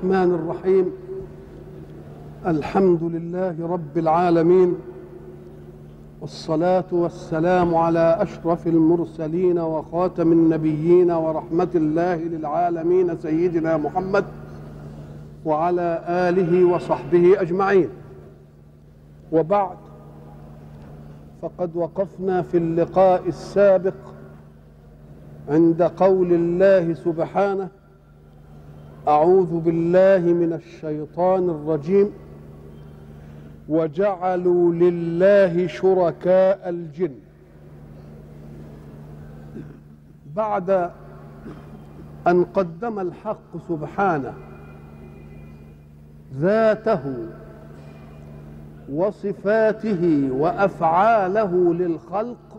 الرحمن الرحيم. الحمد لله رب العالمين. والصلاة والسلام على أشرف المرسلين وخاتم النبيين ورحمة الله للعالمين سيدنا محمد وعلى آله وصحبه أجمعين. وبعد فقد وقفنا في اللقاء السابق عند قول الله سبحانه أعوذ بالله من الشيطان الرجيم. وجعلوا لله شركاء الجن. بعد أن قدم الحق سبحانه ذاته وصفاته وأفعاله للخلق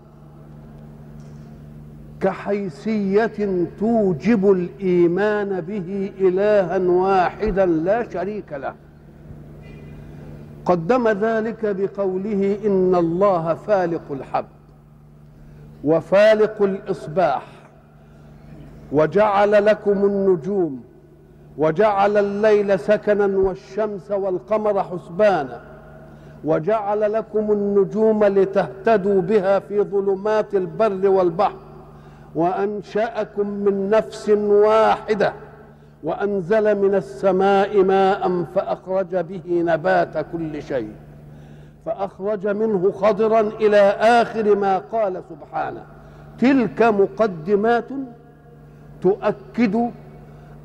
كحيثية توجب الإيمان به إلها واحدا لا شريك له. قدم ذلك بقوله إن الله فالق الحب وفالق الإصباح وجعل لكم النجوم وجعل الليل سكنا والشمس والقمر حسبانا وجعل لكم النجوم لتهتدوا بها في ظلمات البر والبحر وأنشأكم من نفس واحدة وأنزل من السماء ماء فأخرج به نبات كل شيء فأخرج منه خضرا إلى آخر ما قال سبحانه. تلك مقدمات تؤكد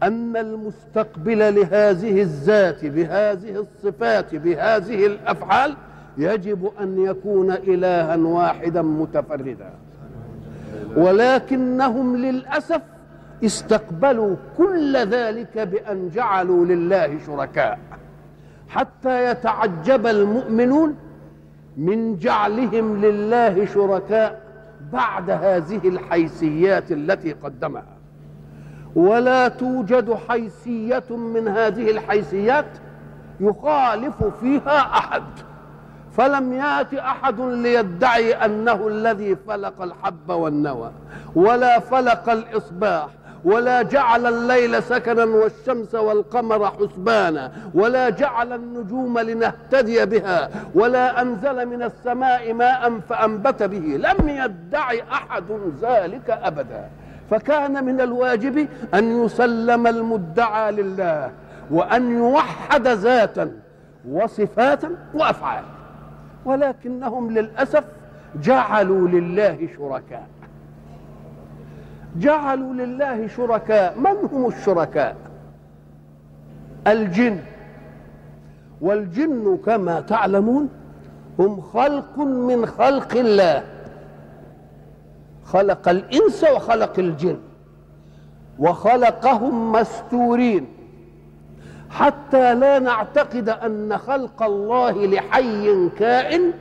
أن المستقبل لهذه الذات بهذه الصفات بهذه الأفعال يجب أن يكون الها واحدا متفردا. ولكنهم للأسف استقبلوا كل ذلك بأن جعلوا لله شركاء. حتى يتعجب المؤمنون من جعلهم لله شركاء بعد هذه الحيثيات التي قدمها. ولا توجد حيثية من هذه الحيثيات يخالف فيها أحد. فلم يات احد ليدعي انه الذي فلق الحب والنوى ولا فلق الاصباح ولا جعل الليل سكنا والشمس والقمر حسبانا ولا جعل النجوم لنهتدي بها ولا انزل من السماء ماء فانبت به لم يدعي احد ذلك ابدا. فكان من الواجب أن يسلم المدعى لله وأن يوحد ذاتا وصفاتا وأفعالا. ولكنهم للأسف جعلوا لله شركاء. جعلوا لله شركاء. من هم الشركاء؟ الجن. والجن كما تعلمون هم خلق من خلق الله. خلق الإنس وخلق الجن. وخلقهم مستورين. حتى لا نعتقد أن خلق الله لحي كائن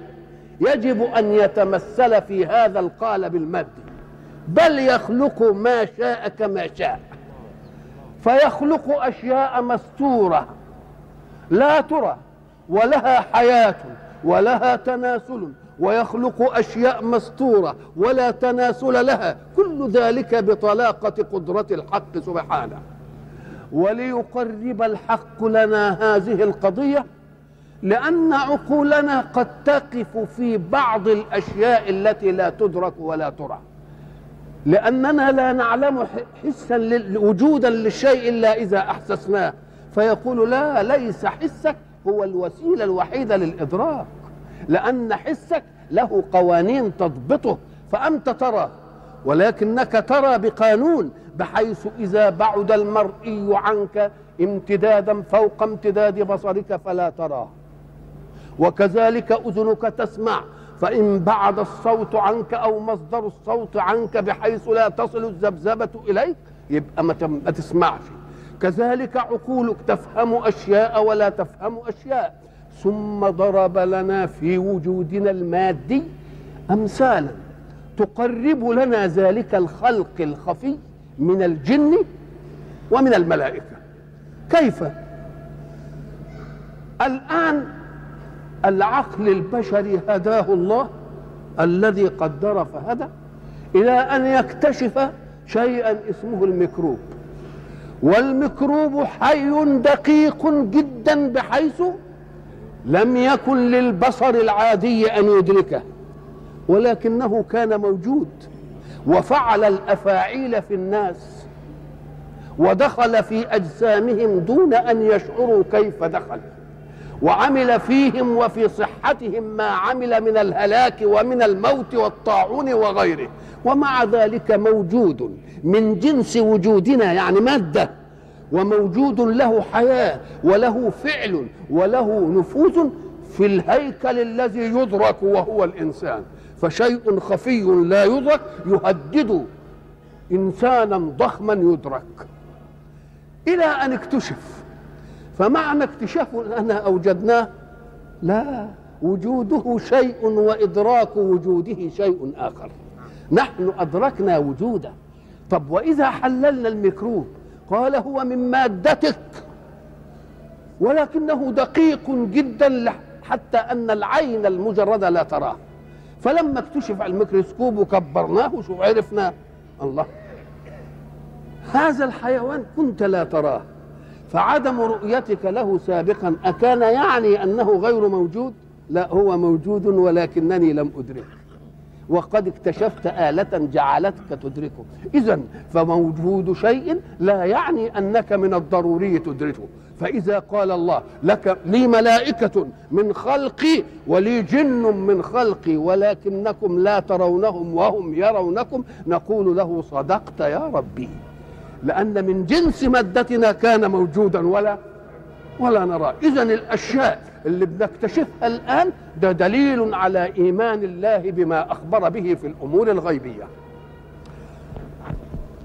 يجب أن يتمثل في هذا القالب المادي بل يخلق ما شاء كما شاء. فيخلق أشياء مستورة لا ترى ولها حياة ولها تناسل ويخلق أشياء مستورة ولا تناسل لها. كل ذلك بطلاقة قدرة الحق سبحانه. وليقرب الحق لنا هذه القضية لأن عقولنا قد تقف في بعض الأشياء التي لا تدرك ولا ترى. لأننا لا نعلم حسا وجودا للشيء إلا إذا أحسسناه. فيقول لا ليس حسك هو الوسيلة الوحيدة للإدراك. لأن حسك له قوانين تضبطه فأنت ترى. ولكنك ترى بقانون بحيث إذا بعد المرئي عنك امتدادا فوق امتداد بصرك فلا تراه وكذلك أذنك تسمع فإن بعد الصوت عنك أو مصدر الصوت عنك بحيث لا تصل الذبذبة إليك يبقى ما تسمعش. كذلك عقولك تفهم أشياء ولا تفهم أشياء ثم ضرب لنا في وجودنا المادي امثالا. تقرب لنا ذلك الخلق الخفي من الجن ومن الملائكة. كيف؟ الآن العقل البشري هداه الله الذي قدر فهدى إلى أن يكتشف شيئا اسمه الميكروب. والميكروب حي دقيق جدا بحيث لم يكن للبصر العادي أن يدركه ولكنه كان موجود. وفعل الأفاعيل في الناس ودخل في أجسامهم دون أن يشعروا كيف دخل وعمل فيهم وفي صحتهم ما عمل من الهلاك ومن الموت والطاعون وغيره. ومع ذلك موجود من جنس وجودنا يعني مادة وموجود له حياة وله فعل وله نفوذ في الهيكل الذي يدرك وهو الإنسان. فشيء خفي لا يدرك يهدد إنسانا ضخما يدرك. إلى أن اكتشف. فمعنى اكتشافه أننا أوجدناه لا وجوده شيء وإدراك وجوده شيء آخر. نحن أدركنا وجوده. طب وإذا حللنا الميكروب؟ قال هو من مادتك. ولكنه دقيق جدا حتى أن العين المجردة لا تراه. فلما اكتشف الميكروسكوب وكبرناه شو عرفنا الله. هذا الحيوان كنت لا تراه. فعدم رؤيتك له سابقا أكان يعني أنه غير موجود؟ لا هو موجود ولكنني لم أدركه وقد اكتشفت آلة جعلتك تدركه. إذا فموجود شيء لا يعني أنك من الضروري تدركه. فإذا قال الله لك لي ملائكة من خلقي ولي جن من خلقي ولكنكم لا ترونهم وهم يرونكم نقول له صدقت يا ربي لأن من جنس مادتنا كان موجودا ولا ولا نراه إذا الأشياء اللي بنكتشفها الآن ده دليل على إيمان الله بما أخبر به في الأمور الغيبية.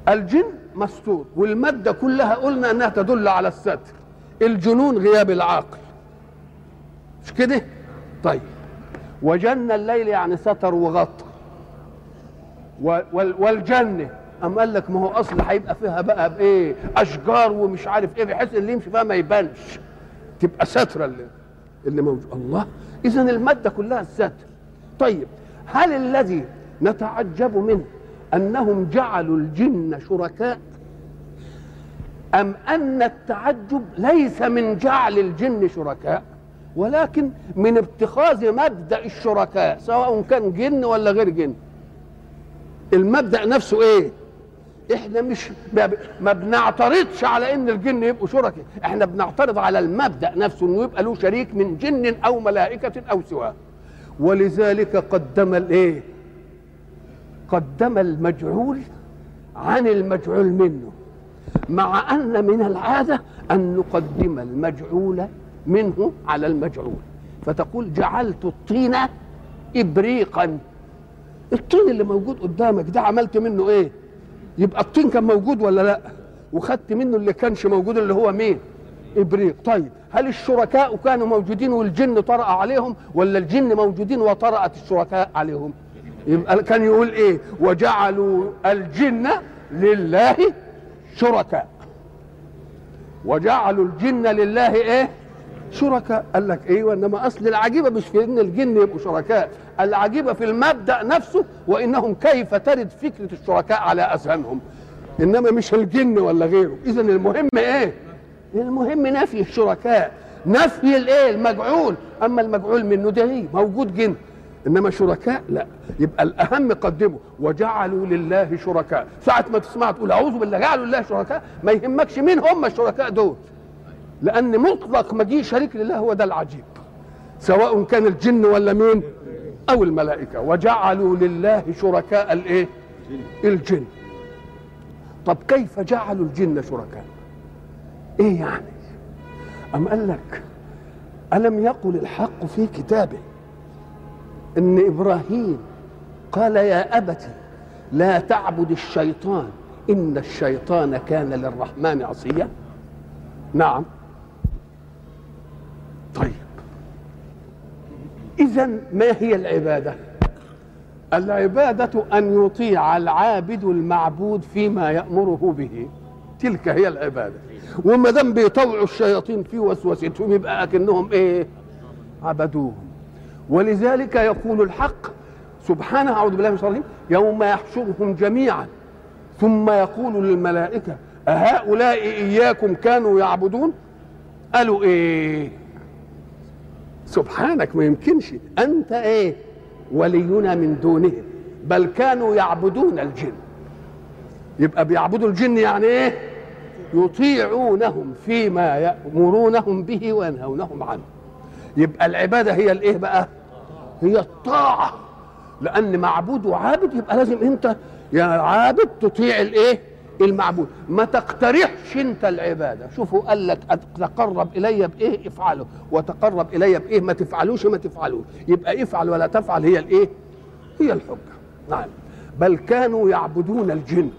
الجن مستور والمادة كلها قلنا أنها تدل على الستر الجنون غياب العقل مش كده؟ طيب. وجن الليل يعني ستر وغطى. والجنه أم قال لك ما هو أصل هيبقى فيها بقى بإيه؟ أشجار ومش عارف إيه بحيث اللي يمشي فيها ما يبانش. تبقى سترة اللي, اللي موجود. الله. إذا المادة كلها الستر. طيب. هل الذي نتعجب منه أنهم جعلوا الجن شركاء؟ أم أن التعجب ليس من جعل الجن شركاء ولكن من اتخاذ مبدأ الشركاء سواء كان جن ولا غير جن. المبدأ نفسه إيه؟ إحنا مش ما بنعترضش على إن الجن يبقوا شركاء. إحنا بنعترض على المبدأ نفسه إنه يبقى له شريك من جن أو ملائكة أو سواه. ولذلك قدم الإيه؟ قدم المجعول عن المجعول منه. مع أن من العادة أن نقدم المجعول منه على المجعول. فتقول جعلت الطين ابريقا. الطين اللي موجود قدامك ده عملت منه إيه؟ يبقى الطين كان موجود ولا لأ؟ وخدت منه اللي كانش موجود اللي هو مين؟ إبريق. طيب هل الشركاء كانوا موجودين والجن طرأ عليهم ولا الجن موجودين وطرأت الشركاء عليهم؟ يبقى كان يقول إيه؟ وجعلوا الجن لله شركاء. وجعلوا الجن لله إيه؟ شركاء. قال لك أيوه إنما أصل العجيبة مش في إن الجن يبقوا شركاء. العجيبة في المبدأ نفسه وإنهم كيف ترد فكرة الشركاء على اذهانهم إنما مش الجن ولا غيره. اذا المهم إيه؟ المهم نفي الشركاء. نفي الإيه؟ المجعول. أما المجعول منه ده إيه؟ موجود جن. إنما شركاء لا. يبقى الأهم قدمه وجعلوا لله شركاء. ساعة ما تسمع تقول أعوذ بالله جعلوا لله شركاء. ما يهمكش مين هم الشركاء دول. لأن مطلق مجيء شريك لله هو ده العجيب. سواء كان الجن ولا مين أو الملائكة. وجعلوا لله شركاء الإيه؟ الجن. طب كيف جعلوا الجن شركاء؟ إيه يعني؟ أم قال لك ألم يقل الحق في كتابه؟ إن إبراهيم قال يا أبت لا تعبد الشيطان إن الشيطان كان للرحمن عصيا. نعم. طيب. إذا ما هي العبادة؟ العبادة أن يطيع العابد المعبود فيما يأمره به. تلك هي العبادة. وما دام بيطوعوا الشياطين في وسوستهم يبقى أكنهم إيه؟ عبدوهم. ولذلك يقول الحق سبحانه أعوذ بالله من الشيطان يوم يحشرهم جميعا ثم يقول للملائكة أهؤلاء إياكم كانوا يعبدون؟ قالوا إيه؟ سبحانك ما يمكنش أنت إيه؟ ولينا من دونهم بل كانوا يعبدون الجن. يبقى بيعبدوا الجن يعني إيه؟ يطيعونهم فيما يأمرونهم به وينهونهم عنه. يبقى العبادة هي الإيه بقى؟ هي الطاعة لأن معبود وعابد يبقى لازم أنت يا عابد تطيع الإيه؟ المعبود. ما تقترحش أنت العبادة. شوفوا قال لك تقرب إلي بإيه؟ افعله. وتقرب إلي بإيه؟ ما تفعلوش ما تفعلوش. يبقى افعل ولا تفعل هي الإيه؟ هي الحجة. نعم. بل كانوا يعبدون الجن.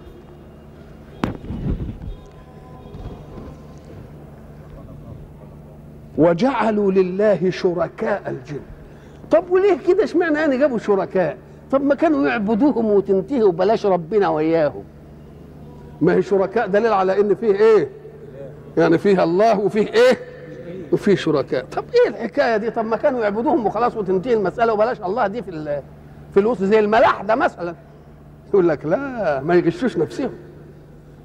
وجعلوا لله شركاء الجن. طب وليه كده؟ اشمعنى يعني جابوا شركاء؟ طب ما كانوا يعبدوهم وتنتهي وبلاش ربنا وياهم ما هي شركاء دليل على إن فيه إيه؟ يعني فيها الله وفيه إيه؟ وفيه شركاء. طب إيه الحكاية دي؟ طب ما كانوا يعبدوهم وخلاص وتنتهي المسألة وبلاش الله دي في في الوسط زي الملاحده مثلا. يقول لك لا ما يغشوش نفسهم.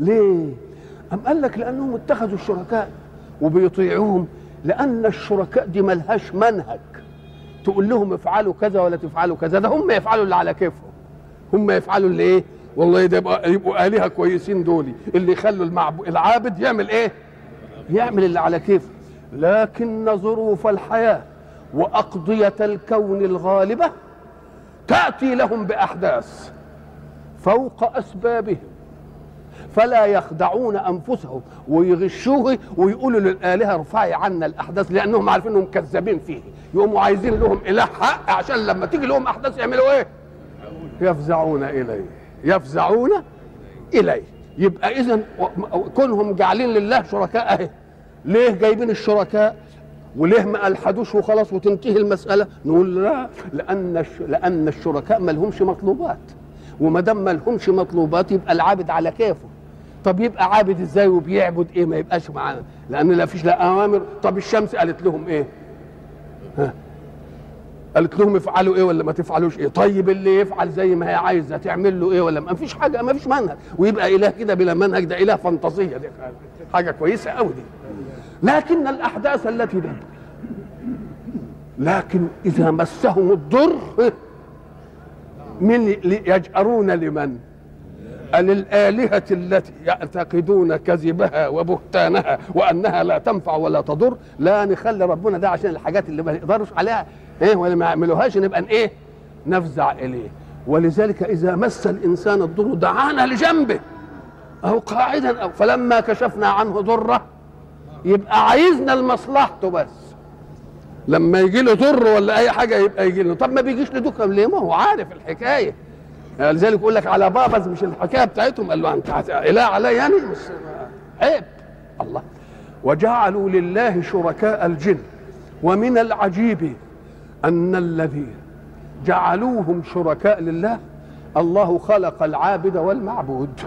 ليه؟ أم قال لك لأنهم اتخذوا الشركاء وبيطيعوهم لأن الشركاء دي ملهاش منهج. تقول لهم افعلوا كذا ولا تفعلوا كذا ده هم يفعلوا اللي على كيفهم. هم يفعلوا اللي إيه؟ والله ده يبقى يبقوا آلهة كويسين دول اللي يخلوا المعبو العابد يعمل إيه؟ يعمل اللي على كيفه. لكن ظروف الحياة وأقضية الكون الغالبة تأتي لهم بأحداث فوق أسبابهم. فلا يخدعون أنفسهم ويغشوه ويقولوا للآلهة ارفعي عنا الأحداث لأنهم عارفين إنهم كذابين فيه. يقوموا عايزين لهم إله حق عشان لما تيجي لهم أحداث يعملوا إيه؟ يفزعون إليه. يفزعون إليه. يبقى اذا كونهم جعلين لله شركاء أهي. ليه جايبين الشركاء؟ وليه ما ألحدوش وخلاص وتنتهي المسألة؟ نقول لا لأن لأن الشركاء ما لهمش مطلوبات. وما دام ما لهمش مطلوبات يبقى العابد على كيفه. طب يبقى عابد إزاي وبيعبد إيه؟ ما يبقاش معانا لأن لا فيش لا أوامر. طب الشمس قالت لهم إيه؟ قالت لهم افعلوا إيه ولا ما تفعلوش إيه؟ طيب اللي يفعل زي ما هي عايزة تعمل له إيه ولا ما؟ فيش حاجة ما فيش منهج. ويبقى إله كده بلا منهج ده إله فانتازية. دي حاجة كويسة قوي دي. لكن الأحداث التي ده لكن إذا مسهم الضر من يجأرون لمن؟ للآلهة التي يعتقدون كذبها وبهتانها وأنها لا تنفع ولا تضر لا نخلي ربنا ده عشان الحاجات اللي ما يقدرش عليها إيه ولا ما يعملوهاش نبقى إيه؟ نفزع إليه. ولذلك إذا مس الإنسان الضر دعانا لجنبه أو قاعدا أو فلما كشفنا عنه ضره يبقى عايزنا لمصلحته بس. لما يجي له ضر ولا أي حاجة يبقى يجي له. طب ما بيجيش لدكم ليه؟ ما هو عارف الحكاية. يعني لذلك يقول لك على بابا مش الحكاية بتاعتهم قال له أنت إله علي يعني؟ عيب. الله. وجعلوا لله شركاء الجن. ومن العجيب أن الذين جعلوهم شركاء لله الله خلق العابد والمعبود.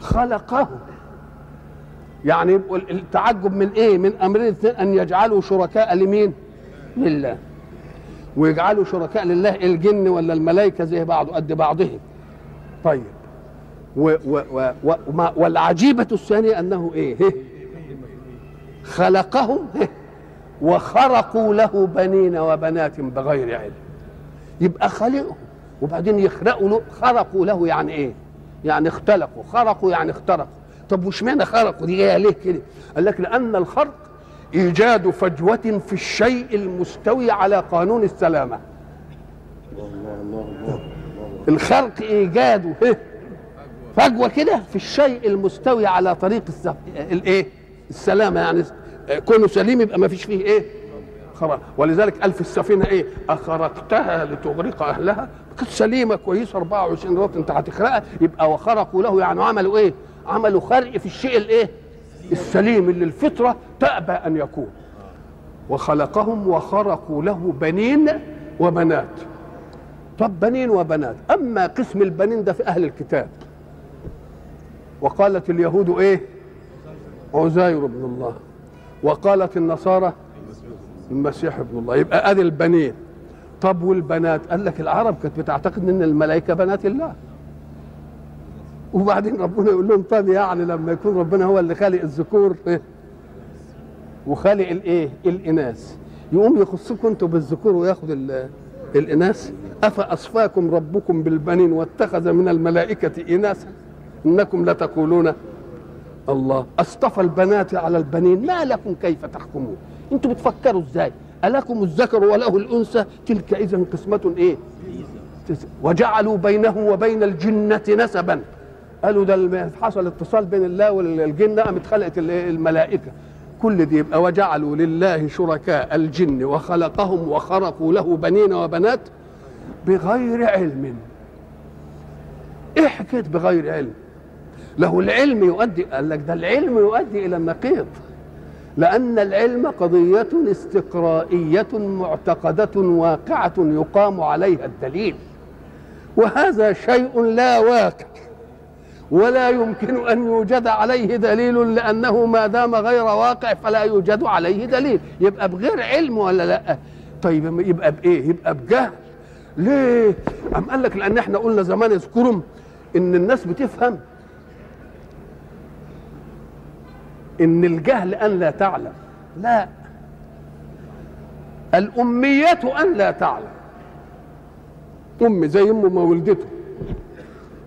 خلقه. يعني التعجب من إيه؟ من أمرين أن يجعلوا شركاء لمين؟ لله. ويجعلوا شركاء لله الجن ولا الملائكة زي بعض قد بعضهم. طيب. و و و و والعجيبة الثانية أنه إيه؟ خلقهم وخرقوا له بنين وبنات بغير علم. يبقى خلقهم وبعدين يخرقوا له خرقوا له يعني إيه؟ يعني اختلقوا خرقوا يعني اخترقوا. طب واشمعنى خرقوا؟ دي جاية ليه كده؟ قال لك لأن الخرق إيجاد فجوة في الشيء المستوي على قانون السلامة. الخرق إيجاده فجوة كده في الشيء المستوي على طريق الايه السلامة يعني كونه سليم يبقى ما فيش فيه إيه؟ خرق ولذلك قال في السفينة إيه؟ أخرقتها لتغرق أهلها. كانت سليمة كويسة 24 رط أنت هتخرقها يبقى وخرقوا له يعني عملوا إيه؟ عملوا خرق في الشيء الإيه؟ السليم اللي الفطرة تأبى أن يكون. وخلقهم وخرقوا له بنين وبنات. طب بنين وبنات. أما قسم البنين ده في أهل الكتاب. وقالت اليهود إيه؟ عزير ابن الله. وقالت النصارى المسيح ابن الله. يبقى ادي البنين. طب والبنات؟ قال لك العرب كانت بتعتقد إن الملائكة بنات الله. وبعدين ربنا يقول لهم طب يعني لما يكون ربنا هو اللي خالق الذكور إيه؟ وخالق الإيه؟ الإناث. يقوم يخصكم أنتوا بالذكور وياخد ال- الإناث. أفأصفاكم ربكم بالبنين واتخذ من الملائكة إناثا إنكم لتقولون الله. أصطفى البنات على البنين. ما لكم كيف تحكمون؟ أنتوا بتفكروا إزاي؟ الكم الذكر وله الأنثى؟ تلك اذا قسمة إيه؟ وجعلوا بينه وبين الجنة نسبا. قالوا ده حصل اتصال بين الله والجنه قامت خلقت ال- الملائكة. كل دي يبقى وجعلوا لله شركاء الجن وخلقهم وخرقوا له بنين وبنات بغير علم. إيه بغير علم. له العلم يؤدي قال لك ده العلم يؤدي إلى النقيض. لأن العلم قضية استقرائية معتقدة واقعة يقام عليها الدليل. وهذا شيء لا واقع. ولا يمكن أن يوجد عليه دليل لأنه ما دام غير واقع فلا يوجد عليه دليل. يبقى بغير علم ولا لا؟ طيب يبقى بإيه؟ يبقى بجهل. ليه؟ أم قال لك لأن إحنا قلنا زمان اذكرهم إن الناس بتفهم إن الجهل أن لا تعلم. لا. الأمية أن لا تعلم. أم زي أم ما ولدته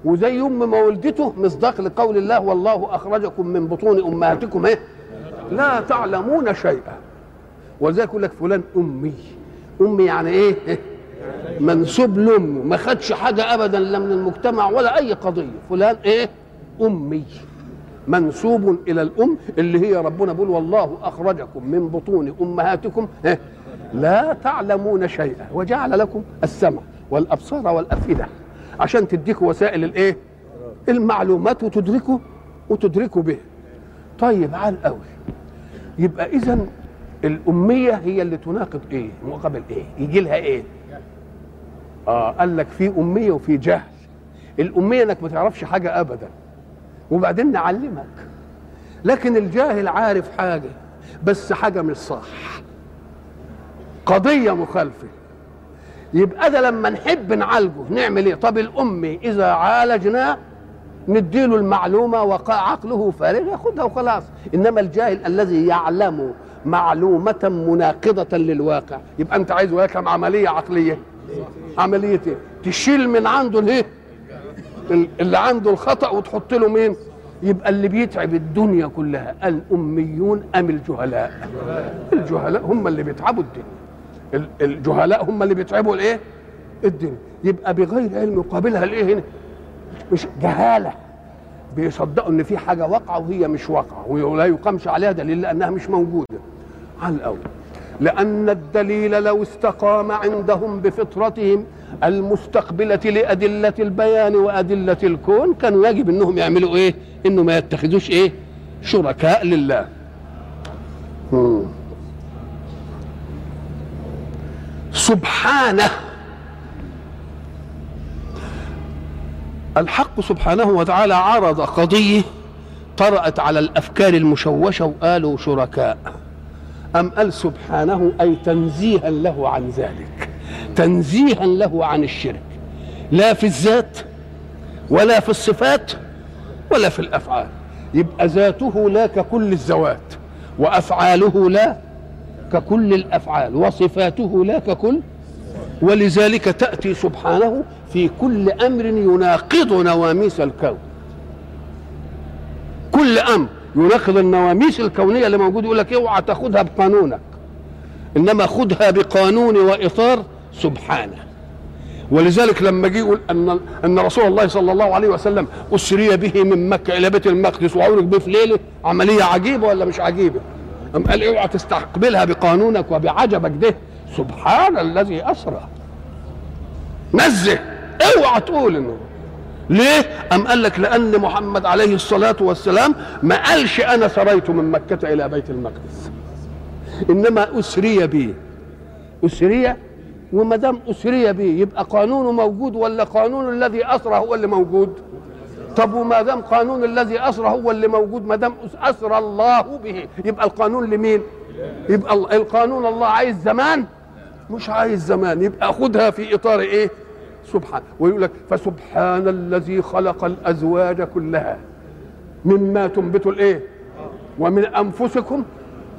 وزي أم ما ولدته مصداق لقول الله والله أخرجكم من بطون أمهاتكم إيه؟ لا تعلمون شيئا ولذلك يقول لك فلان أمي أمي يعني إيه؟ منسوب لأمه ما خدش حاجة أبدا لا من المجتمع ولا أي قضية فلان إيه؟ أمي منسوب إلى الأم اللي هي ربنا بيقول والله أخرجكم من بطون أمهاتكم؟ لا تعلمون شيئا وجعل لكم السمع والأبصار والأفئدة عشان تديكوا وسائل الايه؟ المعلومات وتدركوا وتدركوا به طيب عال قوي يبقى اذا الأمية هي اللي تناقض إيه؟ مقابل إيه؟ يجي لها إيه؟ آه قال لك في أمية وفي جهل. الأمية إنك ما تعرفش حاجة ابدا. وبعدين نعلمك. لكن الجاهل عارف حاجة بس حاجة مش صح. قضية مخالفة. يبقى ده لما نحب نعالجه. نعمل إيه؟ طب الامي إذا عالجناه نديله المعلومة وقع عقله فارغ ياخدها وخلاص. إنما الجاهل الذي يعلم معلومة مناقضة للواقع يبقى أنت عايز كم عملية عقلية. عملية إيه؟ تشيل من عنده الإيه؟ اللي عنده الخطأ وتحط له مين؟ يبقى اللي بيتعب الدنيا كلها الأميون أم الجهلاء؟ الجهلاء هم اللي بيتعبوا الدنيا. الجهلاء هم اللي بيتعبوا الايه؟ الدنيا. يبقى بغير علم يقابلها الايه هنا؟ مش جهالة. بيصدقوا إن في حاجة واقعة وهي مش واقعة ولا يقامش عليها دليل لأنها مش موجودة. على الأول. لأن الدليل لو استقام عندهم بفطرتهم المستقبلة لأدلة البيان وأدلة الكون كانوا يجب أنهم يعملوا إيه؟ إنه ما يتخذوش إيه؟ شركاء لله. مم. سبحانه. الحق سبحانه وتعالى عرض قضية طرأت على الأفكار المشوشة وقالوا شركاء. أم قال سبحانه أي تنزيها له عن ذلك. تنزيها له عن الشرك. لا في الذات ولا في الصفات ولا في الأفعال. يبقى ذاته لا ككل الذوات وأفعاله لا ككل الأفعال وصفاته لا ككل ولذلك تأتي سبحانه في كل أمر يناقض نواميس الكون. كل أمر يناقض النواميس الكونية اللي موجود يقول لك اوعى تاخدها بقانونك. إنما خدها بقانون وإطار سبحانه. ولذلك لما جه يقول أن أن رسول الله صلى الله عليه وسلم أسري به من مكة إلى بيت المقدس وعرج به في ليلة عملية عجيبة ولا مش عجيبة؟ أم قال اوعى تستقبلها بقانونك وبعجبك. ده سبحان الذي أسرى. نزه. اوعى تقول إنه. ليه؟ أم قال لك لأن محمد عليه الصلاة والسلام ما قالش أنا سريت من مكة إلى بيت المقدس. إنما أسري بي. أسري؟ وما دام أسري به يبقى قانونه موجود ولا قانون الذي أسرى هو اللي موجود؟ طب وما دام قانون الذي اسرى هو اللي موجود ما دام اسرى الله به يبقى القانون لمين؟ يبقى القانون الله عايز زمان؟ مش عايز زمان يبقى خدها في إطار إيه؟ سبحان. ويقول لك فسبحان الذي خلق الأزواج كلها مما تنبت الإيه؟ ومن أنفسكم.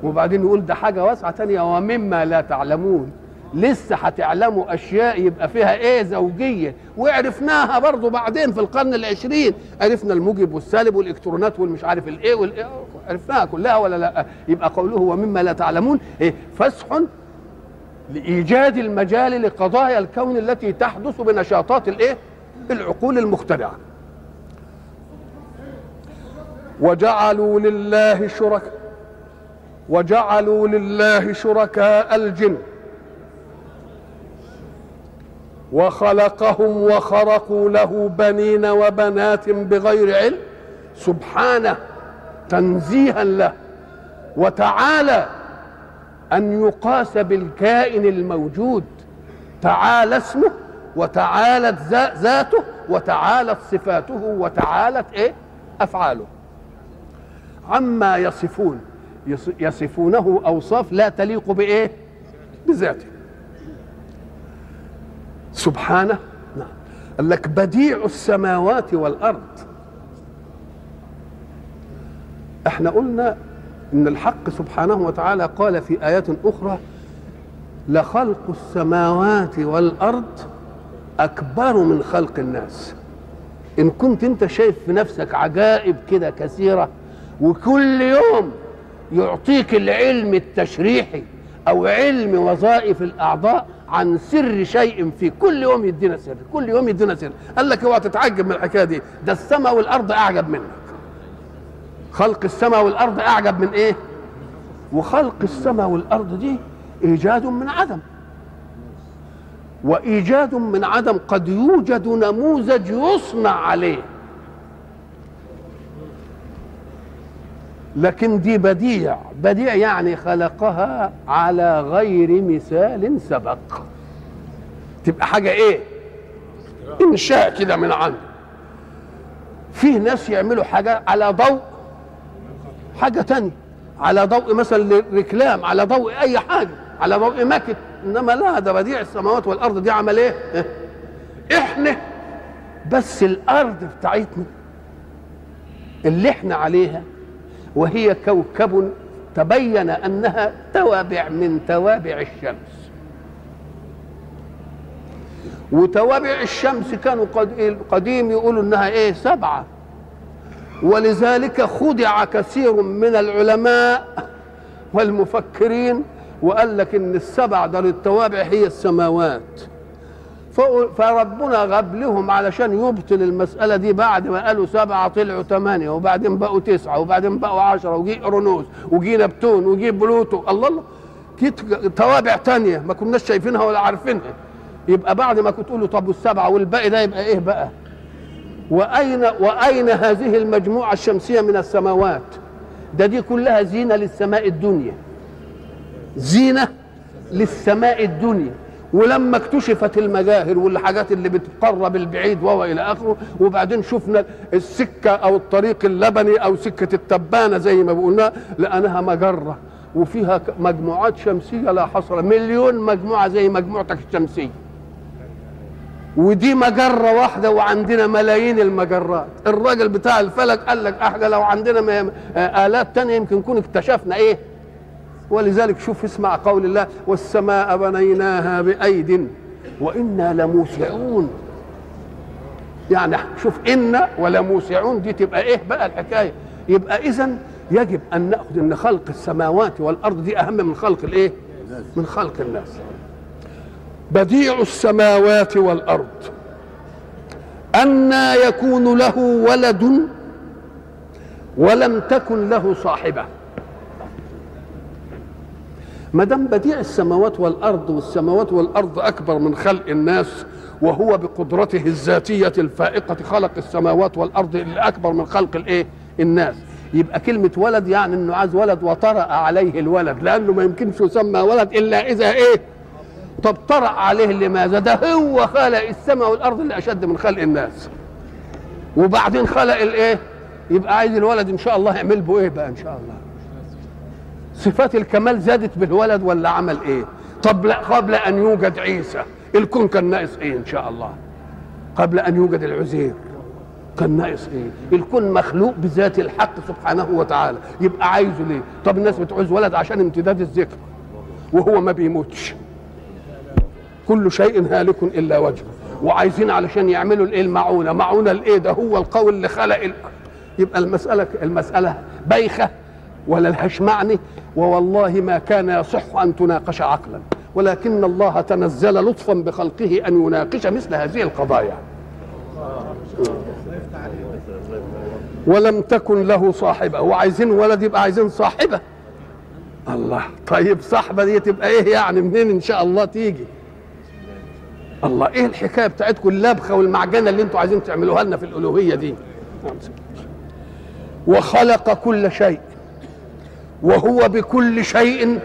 وبعدين يقول ده حاجة واسعة تانية ومما لا تعلمون. لسه هتعلموا أشياء يبقى فيها إيه زوجية. وعرفناها برضو بعدين في القرن العشرين. عرفنا الموجب والسالب والإلكترونات والمش عارف الإيه والإيه. عرفناها كلها ولا لأ؟ يبقى قوله ومما لا تعلمون. إيه؟ فسح لإيجاد المجال لقضايا الكون التي تحدث بنشاطات الإيه؟ العقول المخترعة. وجعلوا لله شركاء وجعلوا لله شركاء الجن. وخلقهم وخرقوا له بنين وبنات بغير علم سبحانه تنزيها له وتعالى أن يقاس بالكائن الموجود تعالى اسمه وتعالت ذاته وتعالت صفاته وتعالت إيه؟ أفعاله. عما يصفون يصفونه أوصاف لا تليق بإيه؟ بذاته. سبحانه. نعم. قال لك بديع السماوات والأرض. إحنا قلنا إن الحق سبحانه وتعالى قال في آيات أخرى لخلق السماوات والأرض أكبر من خلق الناس. إن كنت أنت شايف في نفسك عجائب كده كثيرة وكل يوم يعطيك العلم التشريحي أو علم وظائف الأعضاء عن سر شيء في كل يوم يدينا سر كل يوم يدينا سر. قال لك اوعى تتعجب من الحكاية دي. ده السماء والأرض أعجب منك. خلق السماء والأرض أعجب من إيه؟ وخلق السماء والأرض دي إيجاد من عدم. وإيجاد من عدم قد يوجد نموذج يصنع عليه. لكن دي بديع. بديع يعني خلقها على غير مثال سبق. تبقى حاجة إيه؟ إنشاء كده من عنده. فيه ناس يعملوا حاجة على ضوء حاجة تانية. على ضوء مثلا ركلام على ضوء أي حاجة على ضوء مكت إنما لا ده بديع السماوات والأرض. دي عمل إيه؟ إحنا. بس الأرض بتاعتنا اللي إحنا عليها وهي كوكب تبين أنها توابع من توابع الشمس. وتوابع الشمس كانوا قديم يقولوا إنها إيه؟ سبعة. ولذلك خدع كثير من العلماء والمفكرين وقال لك إن السبع ده للتوابع هي السماوات. فربنا غاب لهم علشان يبطل المسألة دي بعد ما قالوا سبعة طلعوا ثمانية وبعدين بقوا تسعة وبعدين بقوا عشرة وجي أورونوس وجي نبتون وجي بلوتو. الله الله. توابع تانية ما كناش شايفينها ولا عارفينها. يبقى بعد ما كنت تقولوا طب والسبعة والباقي ده يبقى إيه بقى؟ وأين وأين هذه المجموعة الشمسية من السماوات؟ ده دي كلها زينة للسماء الدنيا. زينة للسماء الدنيا. ولما اكتشفت المجاهر والحاجات اللي بتقرب البعيد وهو إلى آخره وبعدين شفنا السكة أو الطريق اللبني أو سكة التبانة زي ما بقولنا لأنها مجرة وفيها مجموعات شمسية لا حصر مليون مجموعة زي مجموعتك الشمسية. ودي مجرة واحدة وعندنا ملايين المجرات. الراجل بتاع الفلك قال لك إحنا لو عندنا آلات تانية يمكن نكون اكتشفنا إيه؟ ولذلك شوف اسمع قول الله والسماء بنيناها بأيد وإنا لموسعون. يعني شوف إنا ولموسعون دي تبقى إيه بقى الحكاية؟ يبقى إذا يجب أن نأخذ أن خلق السماوات والأرض دي أهم من خلق الإيه؟ من خلق الناس. بديع السماوات والأرض. أنى يكون له ولد ولم تكن له صاحبة. ما دام بديع السماوات والأرض والسماوات والأرض أكبر من خلق الناس وهو بقدرته الذاتية الفائقة خلق السماوات والأرض اللي أكبر من خلق الإيه؟ الناس. يبقى كلمة ولد يعني إنه عايز ولد وطرأ عليه الولد لأنه ما يمكنش يسمى ولد إلا إذا إيه؟ طب طرأ عليه لماذا؟ ده هو خلق السماء والأرض اللي أشد من خلق الناس. وبعدين خلق الإيه؟ يبقى عايز الولد إن شاء الله يعمل به إيه بقى إن شاء الله؟ صفات الكمال زادت بالولد ولا عمل إيه؟ طب لا قبل أن يوجد عيسى الكون كان ناقص إيه إن شاء الله؟ قبل أن يوجد العزير كان ناقص إيه؟ الكون مخلوق بذات الحق سبحانه وتعالى. يبقى عايزه ليه؟ طب الناس بتعوز ولد عشان امتداد الذكر وهو ما بيموتش. كل شيء هالك إلا وجهه. وعايزين علشان يعملوا الإيه؟ المعونة. معونة الايه ده هو القول اللي خلق. يبقى المساله المسألة بايخة. ولا لهاش معنى ووالله ما كان يصح أن تناقش عقلا. ولكن الله تنزل لطفا بخلقه أن يناقش مثل هذه القضايا. ولم تكن له صاحبة. وعايزين ولد يبقى عايزين صاحبة. الله طيب صاحبة دي تبقى إيه يعني؟ منين إن شاء الله تيجي؟ الله إيه الحكاية بتاعتكم اللبخة والمعجنة اللي أنتوا عايزين تعملوها لنا في الألوهية دي؟ وخلق كل شيء. وهو بكل شيء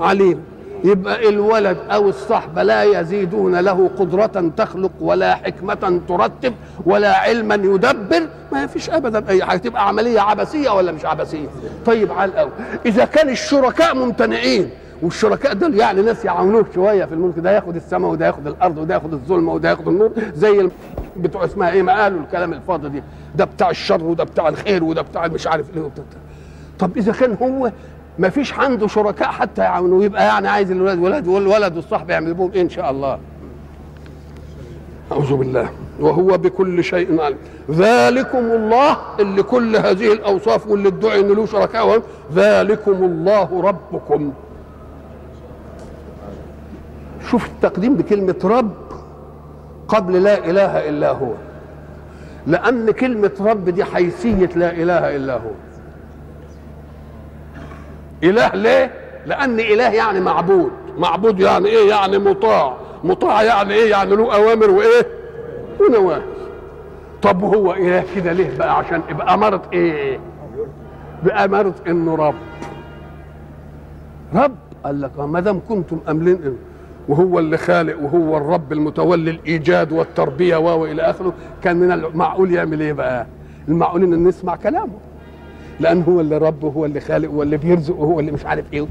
عليم. يبقى الولد أو الصحبه لا يزيدون له قدرة تخلق ولا حكمة ترتب ولا علما يدبر. ما فيش ابدا أي حاجة. تبقى عملية عبثية ولا مش عبثية؟ طيب على الأول. إذا كان الشركاء ممتنعين والشركاء دول يعني ناس يعاونوه شوية في الملك ده ياخد السماء وده ياخد الأرض وده ياخد الظلمة وده ياخد النور زي بتوع اسمها إيه؟ ما قالوا الكلام الفاضي دي. ده بتاع الشر وده بتاع الخير وده بتاع مش عارف إيه وبتاع. طب إذا كان هو ما فيش عنده شركاء حتى يعاونوه يبقى يعني عايز الولد ولد والولد والصاحب يعمل بهم إن شاء الله. أعوذ بالله. وهو بكل شيء عليم. ذلكم الله اللي كل هذه الأوصاف واللي ادعي ان له شركاء ذلكم الله ربكم. شوف التقديم بكلمة رب قبل لا إله إلا هو. لأن كلمة رب دي حيثية لا إله إلا هو. إله ليه؟ لأن إله يعني معبود معبود يعني إيه؟ يعني مطاع مطاع يعني إيه؟ يعني له أوامر وإيه؟ ونواهي طب هو إله كده ليه بقى عشان يبقى أمارة إيه؟ بأمارة إنه رب رب قال لك ما دام كنتم أملين إنه وهو اللي خالق وهو الرب المتولي الإيجاد والتربية والى آخره كان من المعقول يعمل إيه بقى؟ المعقول إن نسمع كلامه لأن هو اللي رب وهو اللي خالق وهو اللي بيرزق وهو اللي مش عارف إيه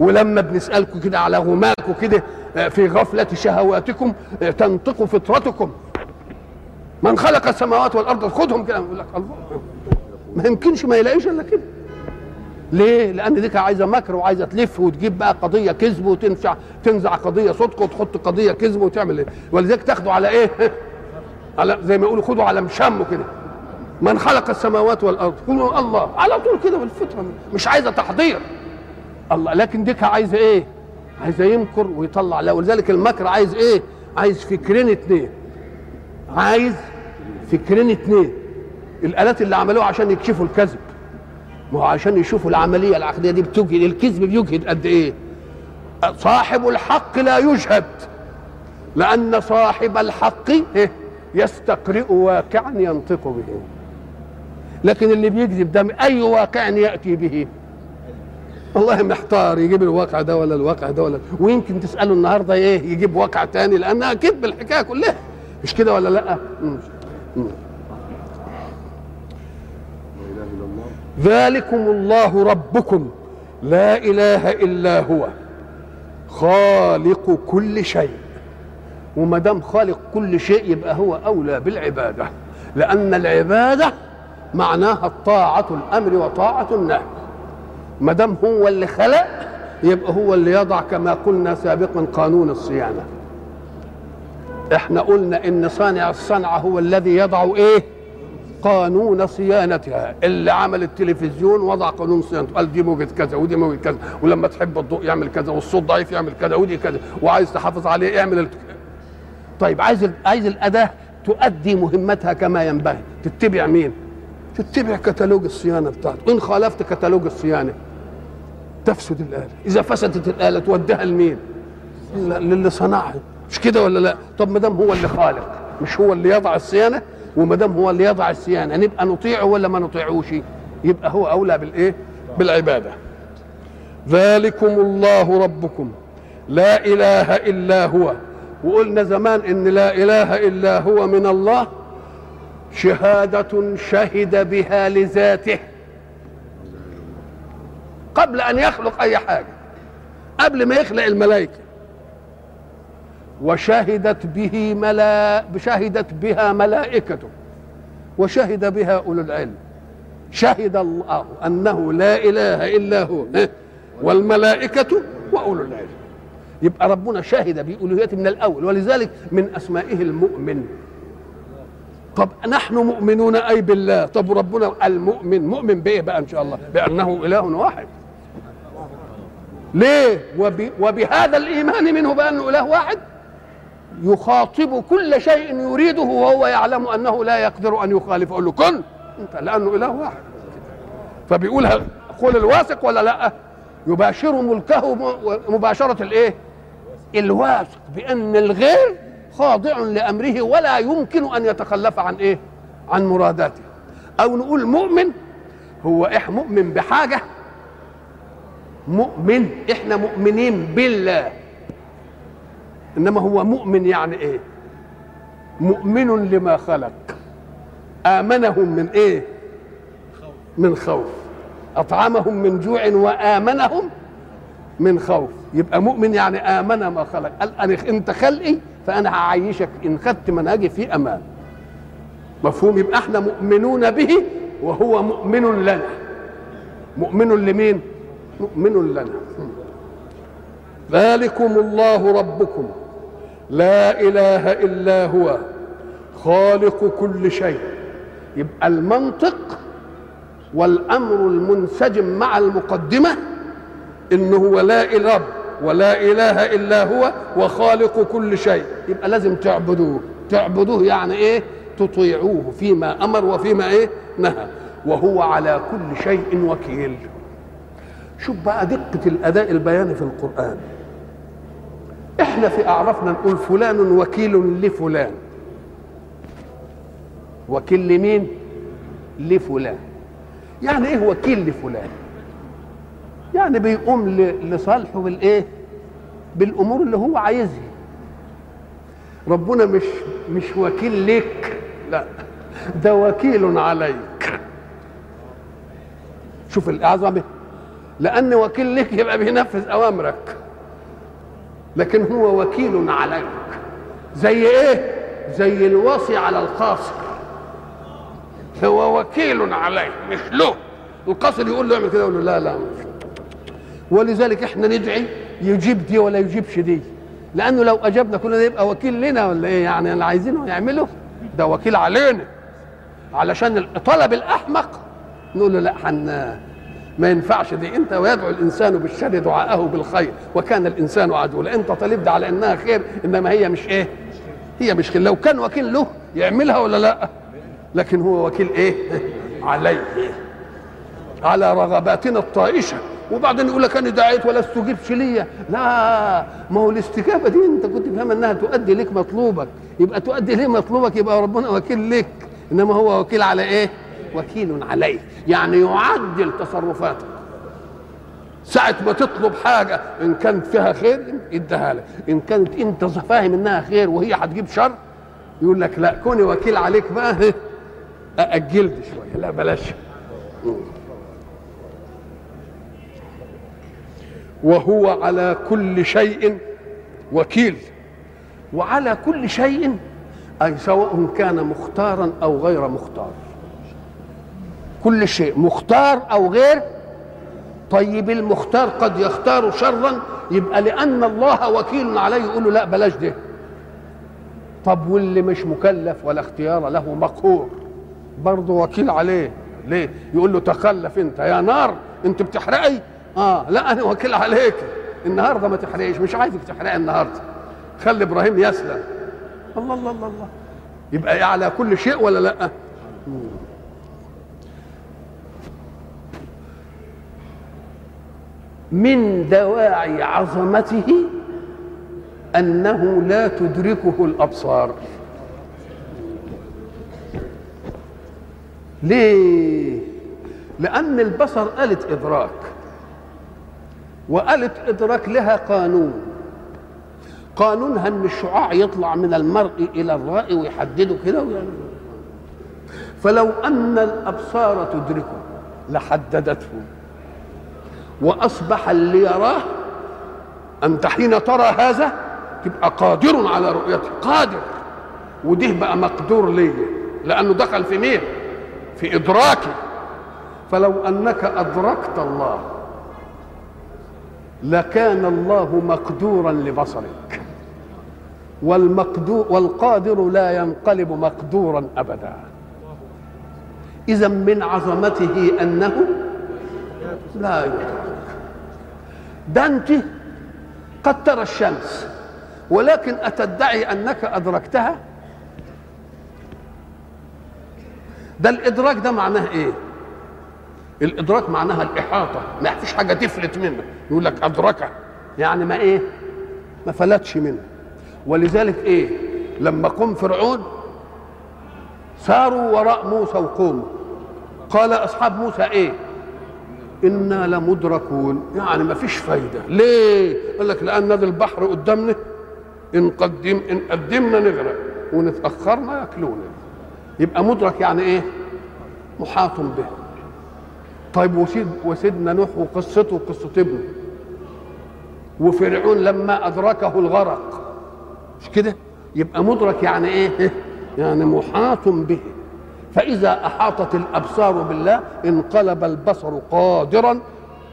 ولما بنسألكم كده على غماكم كده في غفلة شهواتكم تنطق فطرتكم من خلق السماوات والأرض خدهم كده يقول لك الله ما يمكنش ما يلاقيش إلا كده ليه؟ لأن دي عايزة مكر وعايزة تلف وتجيب بقى قضية كذب وتنزع تنزع قضية صدق وتحط قضية كذب وتعمل إيه؟ ولذلك تاخدوا على إيه؟ على زي ما يقولوا خدوا على مشمه كده. من خلق السماوات والأرض؟ قولوا الله على طول كده بالفطرة مش عايزة تحضير. الله لكن ديك عايزة إيه؟ عايزة يمكر ويطلع لا ولذلك المكر عايز إيه؟ عايز فكرين اتنين. عايز فكرين اتنين. الآلات اللي عملوها عشان يكشفوا الكذب. ما هو عشان يشوفوا العملية العقدية دي بتجهد الكذب بيجهد قد إيه صاحب الحق لا يجهد لأن صاحب الحق يستقرئ واقعا ينطق به لكن اللي بيكذب ده أي واقع يأتي به. والله محتار يجيب الواقع ده ولا الواقع ده ولا ويمكن تسأله النهارده إيه يجيب واقع تاني لانها كذب الحكاية كلها. مش كده ولا لأ. ذلكم الله ربكم. لا إله إلا هو. خالق كل شيء. وما دام خالق كل شيء يبقى هو أولى بالعبادة. لأن العبادة معناها الطاعة الأمر وطاعة النهي. ما دام هو اللي خلق يبقى هو اللي يضع كما قلنا سابقا قانون الصيانة. إحنا قلنا إن صانع الصنعة هو الذي يضع إيه؟ قانون صيانتها. اللي عمل التلفزيون وضع قانون صيانته. قال دي موجة كذا ودي موجة كذا ولما تحب الضوء يعمل كذا والصوت ضعيف يعمل كذا ودي كذا وعايز تحافظ عليه اعمل الت... طيب عايز عايز الأداة تؤدي مهمتها كما ينبغي. تتبع مين؟ تتبع كتالوج الصيانة بتاعته إن خالفت كتالوج الصيانة تفسد الآلة. إذا فسدت الآلة توديها لمين؟ للي صنعها مش كده ولا لا؟ طب ما دام هو اللي خالق مش هو اللي يضع الصيانة وما دام هو اللي يضع الصيانة نبقى نطيعه ولا ما نطيعوش؟ يبقى هو أولى بالإيه؟ بالعبادة. ذلكم الله ربكم. لا إله إلا هو. وقلنا زمان إن لا إله إلا هو من الله شهادة شهد بها لذاته. قبل أن يخلق أي حاجة. قبل ما يخلق الملائكة. وشهدت به ملا شهدت بها ملائكته. وشهد بها أولو العلم. شهد الله أنه لا إله إلا هو. والملائكة وأولو العلم. يبقى ربنا شهد بألوهيته من الأول. ولذلك من أسمائه المؤمن. طب نحن مؤمنون أي بالله. طب ربنا المؤمن مؤمن بإيه بقى إن شاء الله؟ بأنه إله واحد. ليه؟ وب... وبهذا الإيمان منه بأنه إله واحد؟ يخاطب كل شيء يريده وهو يعلم أنه لا يقدر أن يخالف يقول له كن أنت لأنه إله واحد. فبيقولها قول الواثق ولا لأ؟ يباشر ملكه مباشرة الإيه؟ الواثق بأن الغير خاضع لأمره ولا يمكن أن يتخلف عن إيه؟ عن مراداته. أو نقول مؤمن هو إح مؤمن بحاجة. مؤمن إحنا مؤمنين بالله. إنما هو مؤمن يعني إيه؟ مؤمن لما خلق. آمنهم من إيه؟ من خوف. أطعمهم من جوع وآمنهم من خوف. يبقى مؤمن يعني آمن ما خلق. قال أنت خلقي فأنا هعيشك إن خدت منهجي في أمان. مفهوم؟ يبقى إحنا مؤمنون به وهو مؤمن لنا. مؤمن لمين؟ مؤمن لنا. ذلكم الله ربكم. لا إله إلا هو. خالق كل شيء. يبقى المنطق والأمر المنسجم مع المقدمة إنه هو لا رب ولا إله إلا هو وخالق كل شيء. يبقى لازم تعبدوه. تعبدوه يعني إيه؟ تطيعوه فيما أمر وفيما إيه؟ نهى. وهو على كل شيء وكيل. شوف بقى دقة الأداء البياني في القرآن. إحنا في اعرافنا نقول فلان وكيل لفلان. وكيل لمين؟ لفلان. يعني إيه وكيل لفلان؟ يعني بيقوم لصالحه بالإيه؟ بالأمور اللي هو عايزها. ربنا مش مش وكيل لك لا ده وكيل عليك. شوف الاعظم لأن وكيل لك يبقى بينفذ أوامرك لكن هو وكيل عليك. زي إيه؟ زي الوصي على القاصر هو وكيل عليه مش له. القاصر يقول له اعمل كده يقول له لا لا مش ولذلك إحنا ندعي يجيب دي ولا يجيبش دي. لأنه لو أجبنا كلنا يبقى وكيل لنا ولا إيه يعني؟ اللي عايزينه يعمله. ده وكيل علينا. علشان طلب الأحمق نقول له لا حن ما ينفعش دي. انت ويدعو الإنسان بالشر دعاءه بالخير. وكان الإنسان عدوا انت طالب على إنها خير إنما هي مش إيه؟ هي مش خير. لو كان وكيل له يعملها ولا لا؟ لكن هو وكيل إيه؟ عليه. على رغباتنا الطائشة. وبعدين يقول لك أنا دعيت ولا استجبش ليا. لا ما هو الاستجابة دي أنت كنت فاهم إنها تؤدي لك مطلوبك. يبقى تؤدي ليه مطلوبك؟ يبقى ربنا وكيل لك إنما هو وكيل على إيه؟ وكيل عليه يعني يعدل تصرفاتك. ساعة ما تطلب حاجة إن كانت فيها خير يديها لك، إن كانت أنت فاهم إنها خير وهي هتجيب شر يقول لك لا كوني وكيل عليك بقى أجلت شوية. لا بلاش. وهو على كل شيء وكيل. وعلى كل شيء أي سواء كان مختارا أو غير مختار. كل شيء مختار أو غير. طيب المختار قد يختار شرا يبقى لأن الله وكيل عليه يقول له لا بلاش ده. طب واللي مش مكلف ولا اختيار له مقهور برضه وكيل عليه. ليه؟ يقول له تخلف أنت. يا نار أنت بتحرقي. آه لا أنا وكيل عليك. النهارده ما تحرقيش مش عايزك تحرقي النهارده. خلي إبراهيم يسلم. الله الله الله الله. يبقى على كل شيء ولا لأ؟ من دواعي عظمته أنه لا تدركه الأبصار. ليه؟ لأن البصر آلة إدراك. وآلة ادراك لها قانون. قانونها ان الشعاع يطلع من المرء إلى الرائي ويحدده كده فلو أن الأبصار تدركه لحددته. وأصبح اللي يراه انت حين ترى هذا تبقى قادر على رؤيته قادر. وده بقى مقدور ليه لأنه دخل في مين؟ في إدراكه. فلو أنك أدركت الله لكان الله مقدورا لبصرك. والمقدور والقادر لا ينقلب مقدورا أبدا. إذا من عظمته أنه لا يدرك. ده انت قد ترى الشمس ولكن أتدعي أنك أدركتها؟ ده الإدراك ده معناه إيه؟ الإدراك معناها الإحاطة. ما فيش حاجة تفلت منه يقول لك أدركه يعني ما إيه؟ ما فلتش منه. ولذلك إيه؟ لما قم فرعون ساروا وراء موسى وقوموا قال أصحاب موسى إيه؟ إنا لمدركون. يعني ما فيش فايدة. ليه؟ قال لك لأن ده البحر قدامنا. إن قدم إن قدمنا نغرق وإن اتأخرنا ياكلونا يبقى مدرك يعني إيه؟ محاط به. طيب وسيد وسيدنا نوح وقصته وقصة ابنه. وفرعون لما أدركه الغرق. مش كده؟ يبقى مدرك يعني إيه؟ يعني محاط به. فإذا أحاطت الأبصار بالله انقلب البصر قادرا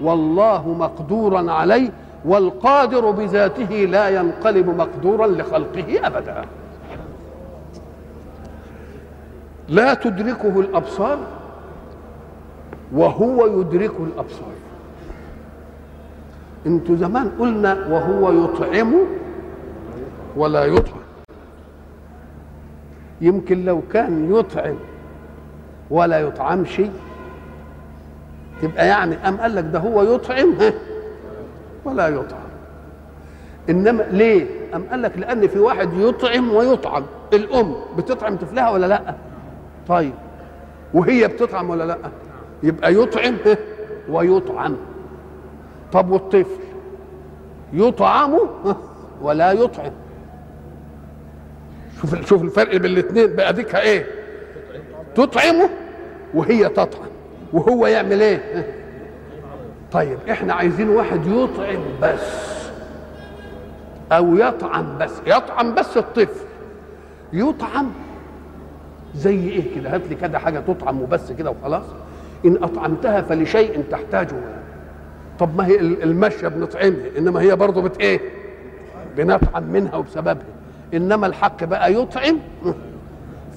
والله مقدورا عليه والقادر بذاته لا ينقلب مقدورا لخلقه أبدا. لا تدركه الأبصار؟ وهو يدرك الأبصار. أنتوا زمان قلنا وهو يطعم ولا يطعم. يمكن لو كان يطعم ولا يطعم شيء تبقى يعني أم قال لك ده هو يطعم؟ ولا يطعم. إنما ليه؟ أم قال لك لأن في واحد يطعم ويطعم. الأم بتطعم طفلها ولا لأ؟ طيب. وهي بتطعم ولا لأ؟ يبقى يطعم ويطعم. طب والطفل؟ يطعم ولا يطعم. شوف شوف الفرق بين الاثنين بقى ديكها إيه؟ تطعمه وهي تطعم. وهو يعمل إيه؟ طيب إحنا عايزين واحد يطعم بس. أو يطعم بس. يطعم بس الطفل. يطعم زي إيه كده؟ هات لي كده حاجة تطعم وبس كده وخلاص. إن أطعمتها فلشيء تحتاجه. طب ما هي المشية بنطعمها إنما هي برضه بت إيه؟ بنطعم منها وبسببها. إنما الحق بقى يطعم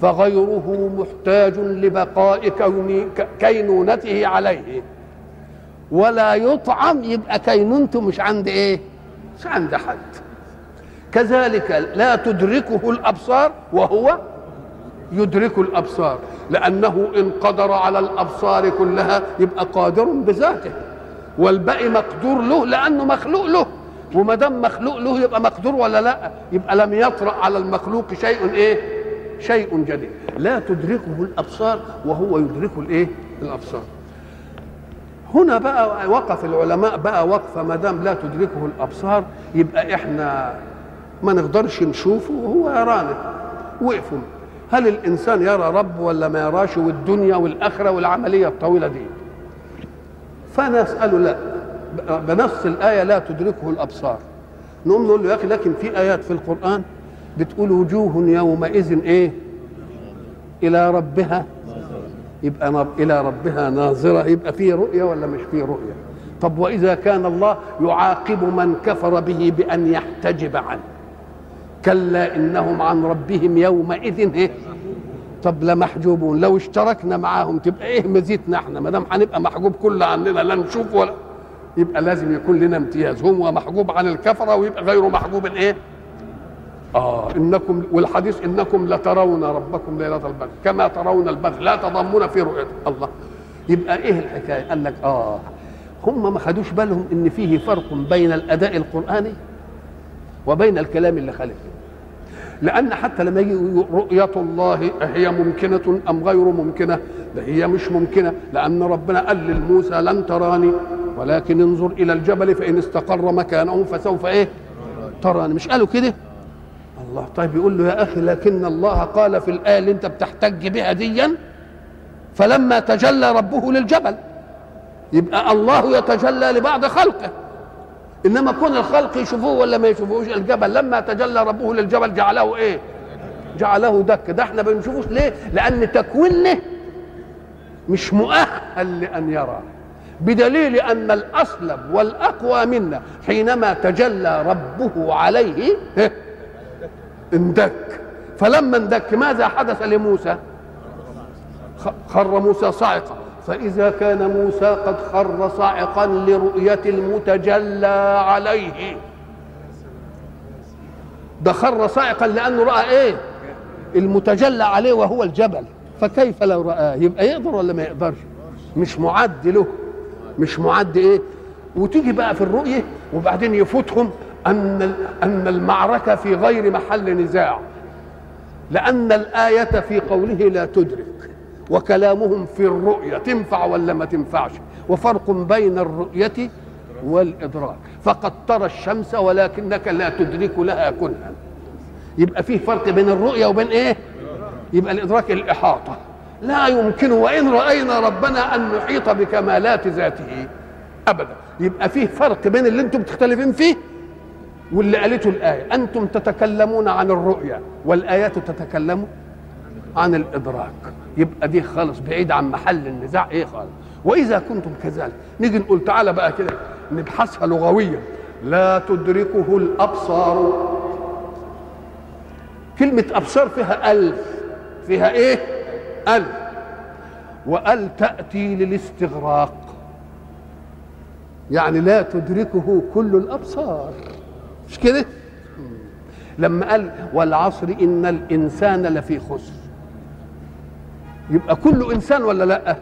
فغيره محتاج لبقاء كينونته عليه. ولا يطعم يبقى كينونته مش عند إيه؟ مش عند حد. كذلك لا تدركه الأبصار وهو يدرك الأبصار لأنه إن قدر على الأبصار كلها يبقى قادر بذاته. والباقي مقدور له لأنه مخلوق له. وما دام مخلوق له يبقى مقدور ولا لأ؟ يبقى لم يطرأ على المخلوق شيء إيه؟ شيء جديد. لا تدركه الأبصار وهو يدرك الإيه؟ الأبصار. هنا بقى وقف العلماء بقى وقفه ما دام لا تدركه الأبصار يبقى إحنا ما نقدرش نشوفه وهو يرانا. وقفوا. هل الإنسان يرى رب ولا ما يراش والدنيا والآخرة والعملية الطويلة دي؟ فانا اساله لا. بنص الآية لا تدركه الأبصار. نقوم نقول له يا أخي لكن في آيات في القرآن بتقول وجوه يومئذ إيه؟ إلى ربها. يبقى. إلى ربها ناظرة. يبقى فيه رؤية ولا مش فيه رؤية؟ طب وإذا كان الله يعاقب من كفر به بأن يحتجب عنه. كلا إنهم عن ربهم يومئذ إيه طب لمحجوبون لو اشتركنا معاهم تبقى إيه مزيتنا إحنا؟ ما دام هنبقى محجوب كل عننا لا نشوف ولا يبقى لازم يكون لنا امتياز. هو محجوب عن الكفرة ويبقى غيره محجوب إيه آه إنكم والحديث إنكم لترون ربكم ليلة البدر كما ترون البدر. لا تضمون في رؤيته الله. يبقى إيه الحكاية؟ قال لك آه هم ما خدوش بالهم إن فيه فرق بين الأداء القرآني وبين الكلام اللي خلفه لأن حتى لما يجي رؤية الله هي ممكنة أم غير ممكنة؟ ده هي مش ممكنة لأن ربنا قال لموسى لن تراني ولكن انظر إلى الجبل فإن استقر مكانه فسوف إيه؟ تراني. مش قالوا كده؟ الله طيب يقول له يا أخي لكن الله قال في الآية اللي أنت بتحتج بها ديا فلما تجلى ربه للجبل يبقى الله يتجلى لبعض خلقه. إنما كون الخلق يشوفوه ولا ما يشوفوش الجبل لما تجلى ربه للجبل جعله إيه؟ جعله دك. ده إحنا بنشوفوش ليه؟ لأن تكوينه مش مؤهل لأن يرى. بدليل أن الاصلب والأقوى منا حينما تجلى ربه عليه اندك. فلما اندك ماذا حدث لموسى؟ خر موسى صاعقا. فإذا كان موسى قد خر صاعقا لرؤية المتجلى عليه. ده خر صاعقا لأنه رأى إيه؟ المتجلى عليه وهو الجبل. فكيف لو رآه يبقى يقدر ولا ما يقدرش؟ مش معد له. مش معد إيه؟ وتيجي بقى في الرؤية وبعدين يفوتهم أن أن المعركة في غير محل نزاع. لأن الآية في قوله لا تدرك. وكلامهم في الرؤية تنفع ولا ما تنفعش؟ وفرق بين الرؤية والإدراك. فقد ترى الشمس ولكنك لا تدرك لها كنها. يبقى فيه فرق بين الرؤية وبين إيه؟ يبقى الإدراك الإحاطة. لا يمكن وإن رأينا ربنا أن نحيط بكمالات ذاته أبدا. يبقى فيه فرق بين اللي أنتم بتختلفين فيه واللي قالته الآية. أنتم تتكلمون عن الرؤية والآيات تتكلم عن الإدراك. يبقى دي خالص بعيد عن محل النزاع. إيه خالص؟ وإذا كنتم كذلك. نيجي نقول تعالى بقى كده نبحثها لغويا. لا تدركه الأبصار. كلمة أبصار فيها ألف فيها إيه؟ ألف. وأل تأتي للاستغراق. يعني لا تدركه كل الأبصار. مش كده؟ لما قال والعصر إن الإنسان لفي خسر. يبقى كل إنسان ولا لأ؟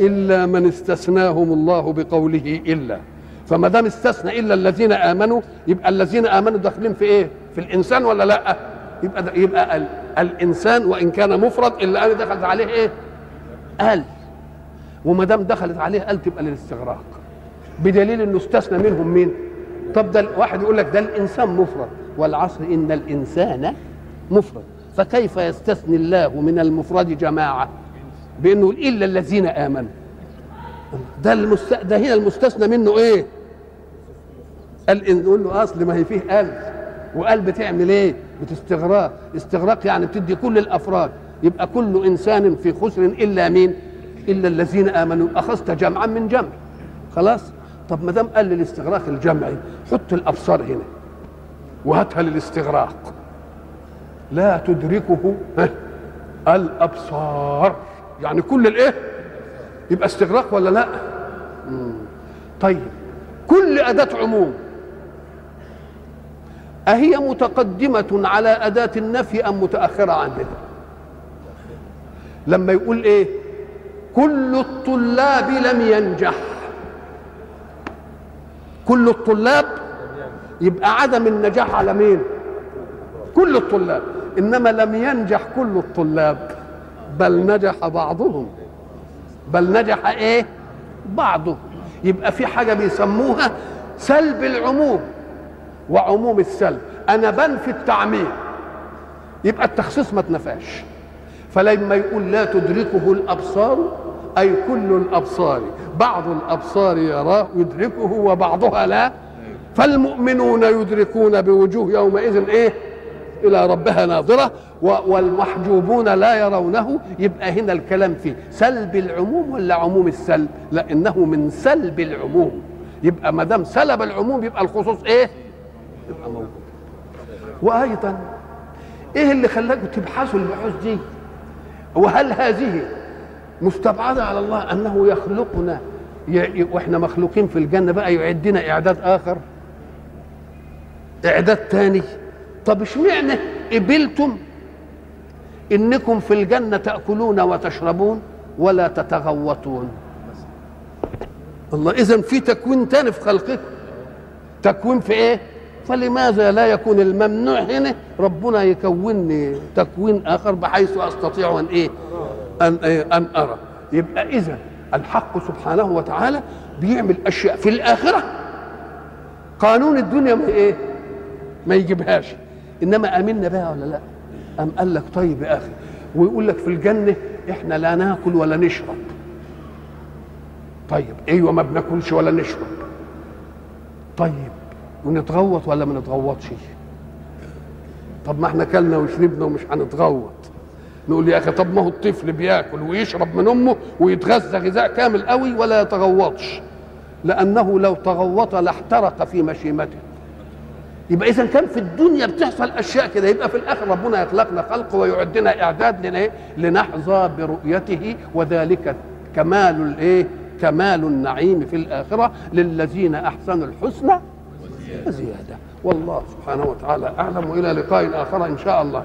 إلا من استثناهم الله بقوله إلا. فما دام استثنى إلا الذين آمنوا يبقى الذين آمنوا داخلين في إيه؟ في الإنسان ولا لأ؟ يبقى يبقى ال الإنسان وإن كان مفرد إلا أن دخلت عليه إيه؟ ال وما دام دخلت عليه ال تبقى للاستغراق. بدليل إنه استثنى منهم مين؟ طب ده واحد يقول لك ده الإنسان مفرد والعصر إن الإنسان مفرد. فكيف يستثني الله من المفرد جماعة؟ بأنه إلا الذين آمنوا. ده المست... ده هنا المستثنى منه إيه؟ قال نقول له أصل ما هي فيه قلب. وقلب بتعمل إيه؟ بتستغراق. استغراق يعني بتدي كل الأفراد. يبقى كل إنسان في خسر إلا مين؟ إلا الذين آمنوا. أخذت جمعا من جمع. خلاص؟ طب ما دام قال للاستغراق الجمعي حط الأبصار هنا. وهاتها للاستغراق. لا تدركه الأبصار. يعني كل الايه يبقى استغراق ولا لا. طيب كل أداة عموم. أهي متقدمة على أداة النفي أم متأخرة عنها لما يقول إيه؟ كل الطلاب لم ينجح. كل الطلاب يبقى عدم النجاح على مين؟ كل الطلاب. إنما لم ينجح كل الطلاب. بل نجح بعضهم. بل نجح إيه؟ بعضهم. يبقى في حاجة بيسموها سلب العموم وعموم السلب. أنا بنفي التعميم. يبقى التخصيص ما اتنفاش فلما يقول لا تدركه الأبصار أي كل الأبصار بعض الأبصار يراه يدركه وبعضها لا. فالمؤمنون يدركون بوجوه يومئذ إيه؟ إلى ربها ناظرة والمحجوبون لا يرونه. يبقى هنا الكلام فيه سلب العموم ولا عموم السلب؟ لا انه من سلب العموم. يبقى ما دام سلب العموم يبقى الخصوص إيه؟ يبقى موجود. وأيضا إيه اللي خلاكم تبحثوا البحوث دي؟ وهل هذه مستبعدة على الله أنه يخلقنا؟ وإحنا مخلوقين في الجنة بقى يعدنا إعداد آخر إعداد تاني. طب اشمعنى قبلتم انكم في الجنة تأكلون وتشربون ولا تتغوطون؟ الله اذا في تكوين تاني في خلقكم تكوين في إيه؟ فلماذا لا يكون الممنوع هنا؟ ربنا يكونني تكوين آخر بحيث أستطيع أن إيه؟ أن إيه؟ أن أرى. يبقى اذا الحق سبحانه وتعالى بيعمل أشياء في الآخرة. قانون الدنيا ما إيه؟ ما يجيبهاش. إنما أمنا بها ولا لا؟ أم قال لك طيب يا أخي ويقول لك في الجنة إحنا لا ناكل ولا نشرب. طيب أيوه ما بناكلش ولا نشرب. طيب ونتغوط ولا ما نتغوطش؟ طب ما إحنا كلنا وشربنا ومش هنتغوط. نقول يا أخي طب ما هو الطفل بياكل ويشرب من أمه ويتغذى غذاء كامل قوي ولا يتغوطش. لأنه لو تغوط لاحترق في مشيمته. يبقى إذا كان في الدنيا بتحصل أشياء كده يبقى في الآخر ربنا يخلقنا خلق ويعدنا إعداد لنا إيه؟ لنحظى برؤيته وذلك كمال الإيه؟ كمال النعيم في الآخرة للذين أحسنوا الحسنى وزيادة. والله سبحانه وتعالى أعلم وإلى لقاء آخر إن شاء الله.